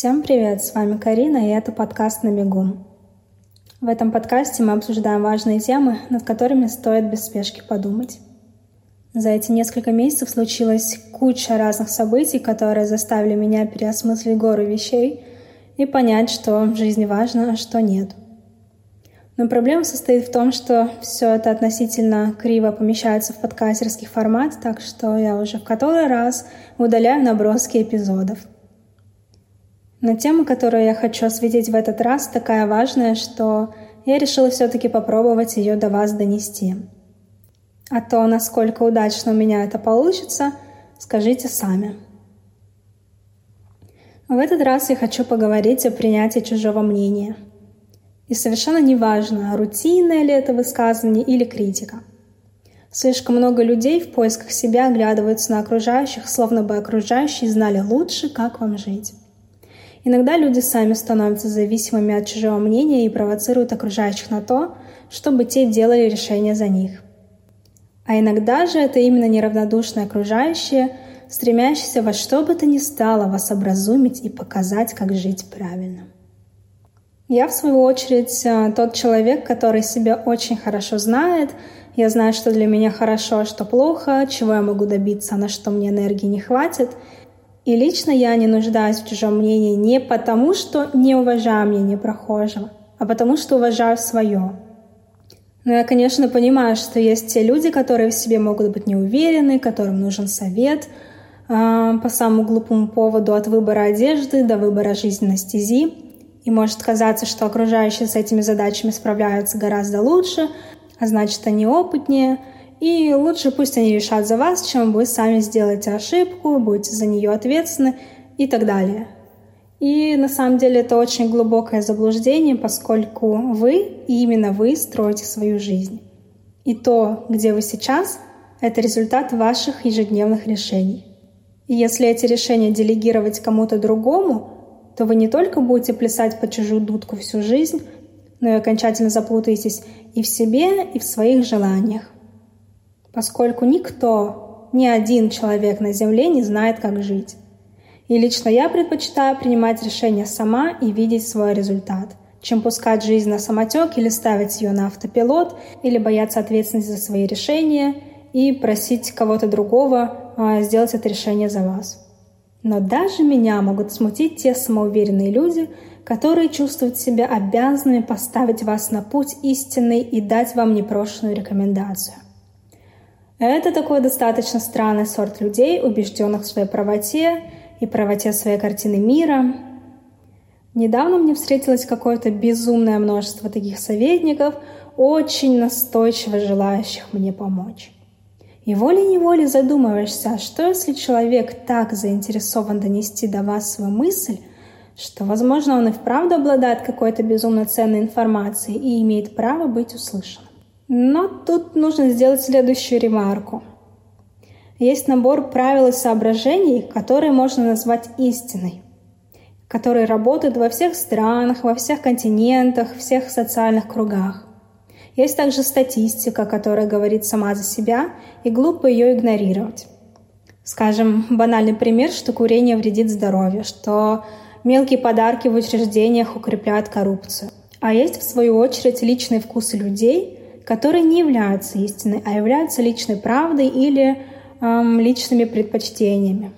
Всем привет, с вами Карина, и это подкаст «На бегу». В этом подкасте мы обсуждаем важные темы, над которыми стоит без спешки подумать. За эти несколько месяцев случилась куча разных событий, которые заставили меня переосмыслить гору вещей и понять, что в жизни важно, а что нет. Но проблема состоит в том, что все это относительно криво помещается в подкастерский формат, так что я уже в который раз удаляю наброски эпизодов. Но тема, которую я хочу осветить в этот раз, такая важная, что я решила все-таки попробовать ее до вас донести. А то, насколько удачно у меня это получится, скажите сами. В этот раз я хочу поговорить о принятии чужого мнения – и совершенно неважно, рутинное ли это высказывание или критика. Слишком много людей в поисках себя оглядываются на окружающих, словно бы окружающие знали лучше, как вам жить. Иногда люди сами становятся зависимыми от чужого мнения и провоцируют окружающих на то, чтобы те делали решения за них. А иногда же это именно неравнодушные окружающие, стремящиеся во что бы то ни стало вас образумить и показать, как жить правильно. Я, в свою очередь, э, тот человек, который себя очень хорошо знает. Я знаю, что для меня хорошо, а что плохо, чего я могу добиться, на что мне энергии не хватит. И лично я не нуждаюсь в чужом мнении не потому, что не уважаю мнение прохожего, а потому что уважаю свое. Но я, конечно, понимаю, что есть те люди, которые в себе могут быть не уверены, которым нужен совет э, по самому глупому поводу от выбора одежды до выбора жизненной стези. И может казаться, что окружающие с этими задачами справляются гораздо лучше, а значит, они опытнее, и лучше пусть они решат за вас, чем вы сами сделаете ошибку, будете за нее ответственны и так далее. И на самом деле это очень глубокое заблуждение, поскольку вы, и именно вы, строите свою жизнь. И то, где вы сейчас, это результат ваших ежедневных решений. И если эти решения делегировать кому-то другому, то вы не только будете плясать по чужую дудку всю жизнь, но и окончательно запутаетесь и в себе, и в своих желаниях. Поскольку никто, ни один человек на Земле не знает, как жить. И лично я предпочитаю принимать решения сама и видеть свой результат, чем пускать жизнь на самотек или ставить ее на автопилот, или бояться ответственности за свои решения и просить кого-то другого а, сделать это решение за вас. Но даже меня могут смутить те самоуверенные люди, которые чувствуют себя обязанными поставить вас на путь истинный и дать вам непрошенную рекомендацию. Это такой достаточно странный сорт людей, убежденных в своей правоте и правоте своей картины мира. Недавно мне встретилось какое-то безумное множество таких советников, очень настойчиво желающих мне помочь. И волей-неволей задумываешься, а что если человек так заинтересован донести до вас свою мысль, что, возможно, он и вправду обладает какой-то безумно ценной информацией и имеет право быть услышанным. Но тут нужно сделать следующую ремарку. Есть набор правил и соображений, которые можно назвать истиной, которые работают во всех странах, во всех континентах, всех социальных кругах. Есть также статистика, которая говорит сама за себя, и глупо ее игнорировать. Скажем, банальный пример, что курение вредит здоровью, что мелкие подарки в учреждениях укрепляют коррупцию. А есть, в свою очередь, личные вкусы людей, которые не являются истиной, а являются личной правдой или эм, личными предпочтениями.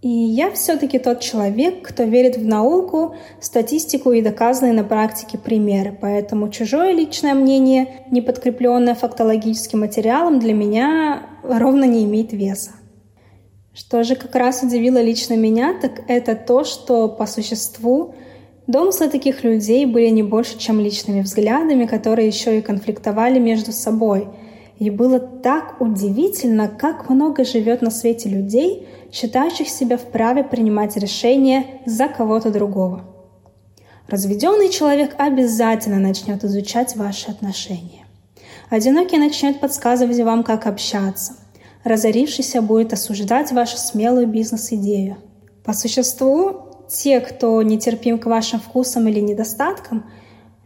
И я все-таки тот человек, кто верит в науку, статистику и доказанные на практике примеры. Поэтому чужое личное мнение, не подкрепленное фактологическим материалом, для меня ровно не имеет веса. Что же как раз удивило лично меня, так это то, что по существу домыслы таких людей были не больше, чем личными взглядами, которые еще и конфликтовали между собой. И было так удивительно, как много живет на свете людей — считающих себя вправе принимать решения за кого-то другого. Разведенный человек обязательно начнет изучать ваши отношения. Одинокий начнет подсказывать вам, как общаться. Разорившийся будет осуждать вашу смелую бизнес-идею. По существу, те, кто нетерпим к вашим вкусам или недостаткам,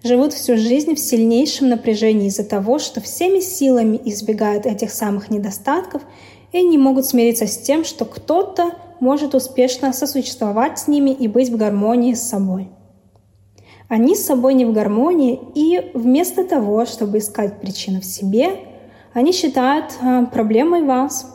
живут всю жизнь в сильнейшем напряжении из-за того, что всеми силами избегают этих самых недостатков и не могут смириться с тем, что кто-то может успешно сосуществовать с ними и быть в гармонии с собой. Они с собой не в гармонии, и вместо того, чтобы искать причину в себе, они считают э, проблемой вас.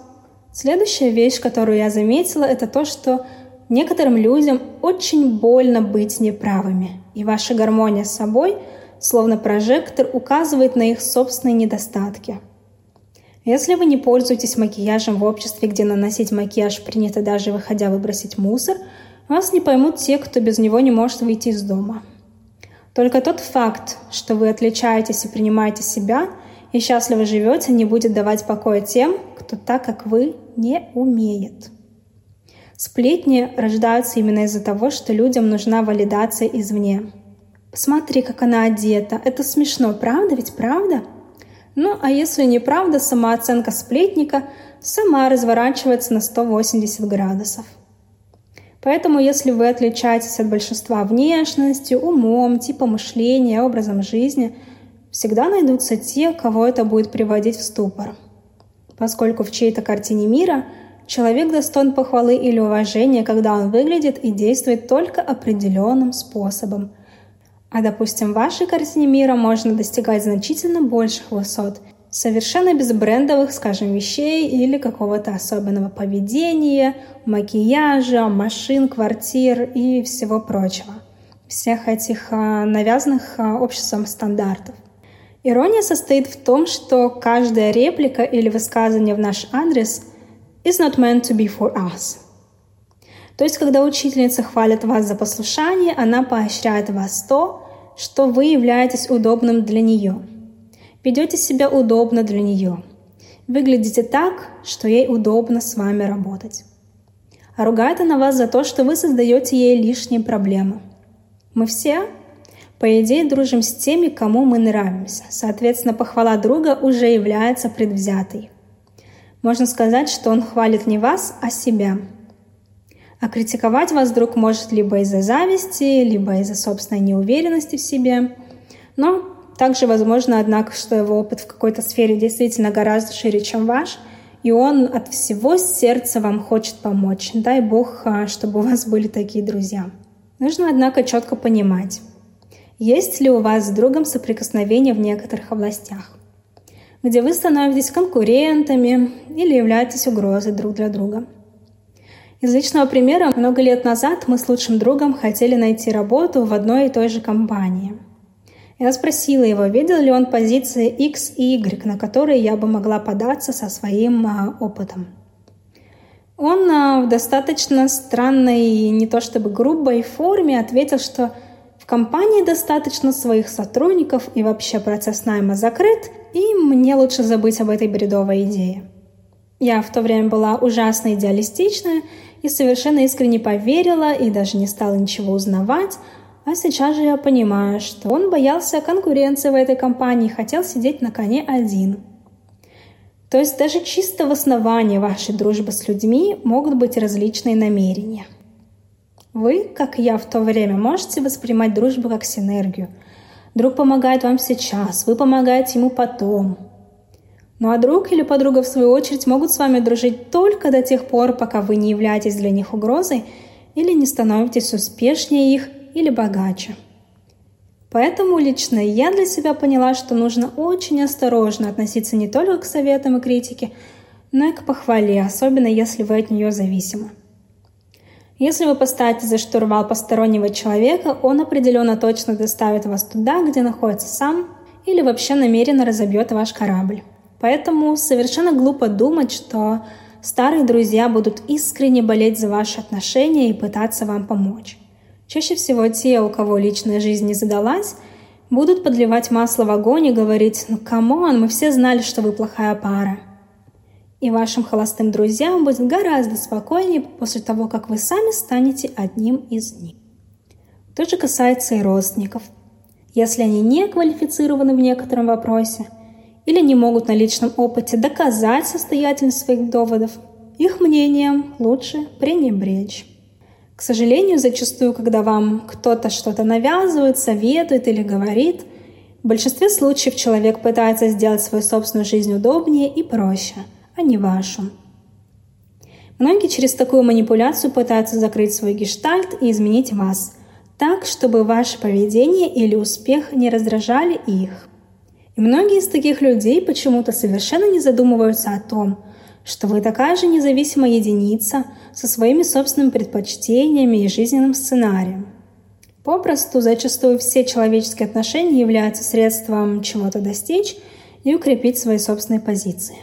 Следующая вещь, которую я заметила, это то, что некоторым людям очень больно быть неправыми, и ваша гармония с собой, словно прожектор, указывает на их собственные недостатки. Если вы не пользуетесь макияжем в обществе, где наносить макияж принято даже выходя выбросить мусор, вас не поймут те, кто без него не может выйти из дома – только тот факт, что вы отличаетесь и принимаете себя и счастливо живете, не будет давать покоя тем, кто так, как вы, не умеет. Сплетни рождаются именно из-за того, что людям нужна валидация извне. Посмотри, как она одета. Это смешно, правда ведь правда? Ну, а если неправда, самооценка сплетника сама разворачивается на 180 градусов. Поэтому, если вы отличаетесь от большинства внешностью, умом, типом мышления, образом жизни, всегда найдутся те, кого это будет приводить в ступор. Поскольку в чьей-то картине мира человек достоин похвалы или уважения, когда он выглядит и действует только определенным способом. А, допустим, в вашей картине мира можно достигать значительно больших высот – совершенно без брендовых, скажем, вещей или какого-то особенного поведения, макияжа, машин, квартир и всего прочего. Всех этих а, навязанных а, обществом стандартов. Ирония состоит в том, что каждая реплика или высказывание в наш адрес is not meant to be for us. То есть, когда учительница хвалит вас за послушание, она поощряет вас то, что вы являетесь удобным для нее – Ведете себя удобно для нее. Выглядите так, что ей удобно с вами работать. А ругает она вас за то, что вы создаете ей лишние проблемы. Мы все, по идее, дружим с теми, кому мы нравимся. Соответственно, похвала друга уже является предвзятой. Можно сказать, что он хвалит не вас, а себя. А критиковать вас друг может либо из-за зависти, либо из-за собственной неуверенности в себе. Но также возможно, однако, что его опыт в какой-то сфере действительно гораздо шире, чем ваш, и он от всего сердца вам хочет помочь. Дай Бог, а, чтобы у вас были такие друзья. Нужно, однако, четко понимать, есть ли у вас с другом соприкосновение в некоторых областях, где вы становитесь конкурентами или являетесь угрозой друг для друга. Из личного примера, много лет назад мы с лучшим другом хотели найти работу в одной и той же компании – я спросила его, видел ли он позиции X и Y, на которые я бы могла податься со своим а, опытом. Он а, в достаточно странной, не то чтобы грубой форме ответил, что в компании достаточно своих сотрудников и вообще процесс найма закрыт, и мне лучше забыть об этой бредовой идее. Я в то время была ужасно идеалистичная и совершенно искренне поверила и даже не стала ничего узнавать, а сейчас же я понимаю, что он боялся конкуренции в этой компании и хотел сидеть на коне один. То есть даже чисто в основании вашей дружбы с людьми могут быть различные намерения. Вы, как я в то время, можете воспринимать дружбу как синергию. Друг помогает вам сейчас, вы помогаете ему потом. Ну а друг или подруга, в свою очередь, могут с вами дружить только до тех пор, пока вы не являетесь для них угрозой или не становитесь успешнее их или богаче. Поэтому лично я для себя поняла, что нужно очень осторожно относиться не только к советам и критике, но и к похвале, особенно если вы от нее зависимы. Если вы поставите за штурвал постороннего человека, он определенно точно доставит вас туда, где находится сам, или вообще намеренно разобьет ваш корабль. Поэтому совершенно глупо думать, что старые друзья будут искренне болеть за ваши отношения и пытаться вам помочь. Чаще всего те, у кого личная жизнь не задалась, будут подливать масло в огонь и говорить «Ну, come on, мы все знали, что вы плохая пара». И вашим холостым друзьям будет гораздо спокойнее после того, как вы сами станете одним из них. То же касается и родственников. Если они не квалифицированы в некотором вопросе или не могут на личном опыте доказать состоятельность своих доводов, их мнением лучше пренебречь. К сожалению, зачастую, когда вам кто-то что-то навязывает, советует или говорит, в большинстве случаев человек пытается сделать свою собственную жизнь удобнее и проще, а не вашу. Многие через такую манипуляцию пытаются закрыть свой гештальт и изменить вас, так, чтобы ваше поведение или успех не раздражали их. И многие из таких людей почему-то совершенно не задумываются о том, что вы такая же независимая единица со своими собственными предпочтениями и жизненным сценарием. Попросту, зачастую все человеческие отношения являются средством чего-то достичь и укрепить свои собственные позиции.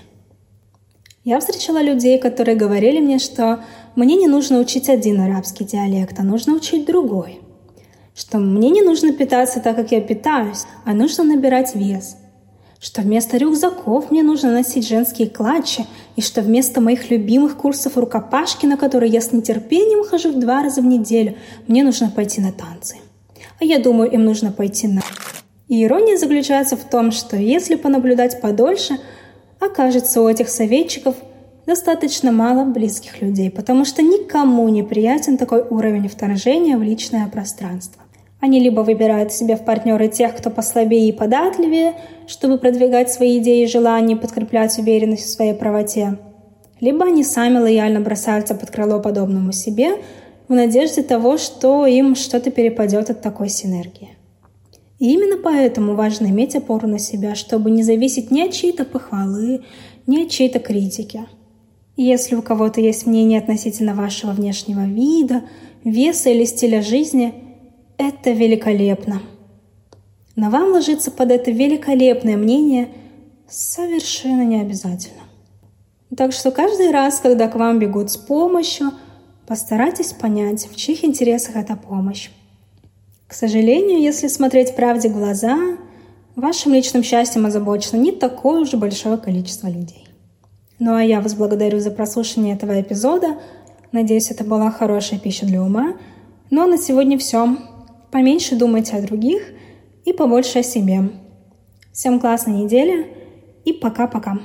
Я встречала людей, которые говорили мне, что мне не нужно учить один арабский диалект, а нужно учить другой. Что мне не нужно питаться так, как я питаюсь, а нужно набирать вес – что вместо рюкзаков мне нужно носить женские клатчи, и что вместо моих любимых курсов рукопашки, на которые я с нетерпением хожу в два раза в неделю, мне нужно пойти на танцы. А я думаю, им нужно пойти на... И ирония заключается в том, что если понаблюдать подольше, окажется у этих советчиков достаточно мало близких людей, потому что никому не приятен такой уровень вторжения в личное пространство. Они либо выбирают себе в партнеры тех, кто послабее и податливее, чтобы продвигать свои идеи и желания подкреплять уверенность в своей правоте, либо они сами лояльно бросаются под крыло подобному себе в надежде того, что им что-то перепадет от такой синергии. И именно поэтому важно иметь опору на себя, чтобы не зависеть ни от чьей-то похвалы, ни от чьей-то критики. Если у кого-то есть мнение относительно вашего внешнего вида, веса или стиля жизни – это великолепно. Но вам ложиться под это великолепное мнение совершенно не обязательно. Так что каждый раз, когда к вам бегут с помощью, постарайтесь понять, в чьих интересах эта помощь. К сожалению, если смотреть правде в глаза, вашим личным счастьем озабочено не такое уж большое количество людей. Ну а я вас благодарю за прослушивание этого эпизода. Надеюсь, это была хорошая пища для ума. Ну а на сегодня все поменьше думайте о других и побольше о себе. Всем классной недели и пока-пока.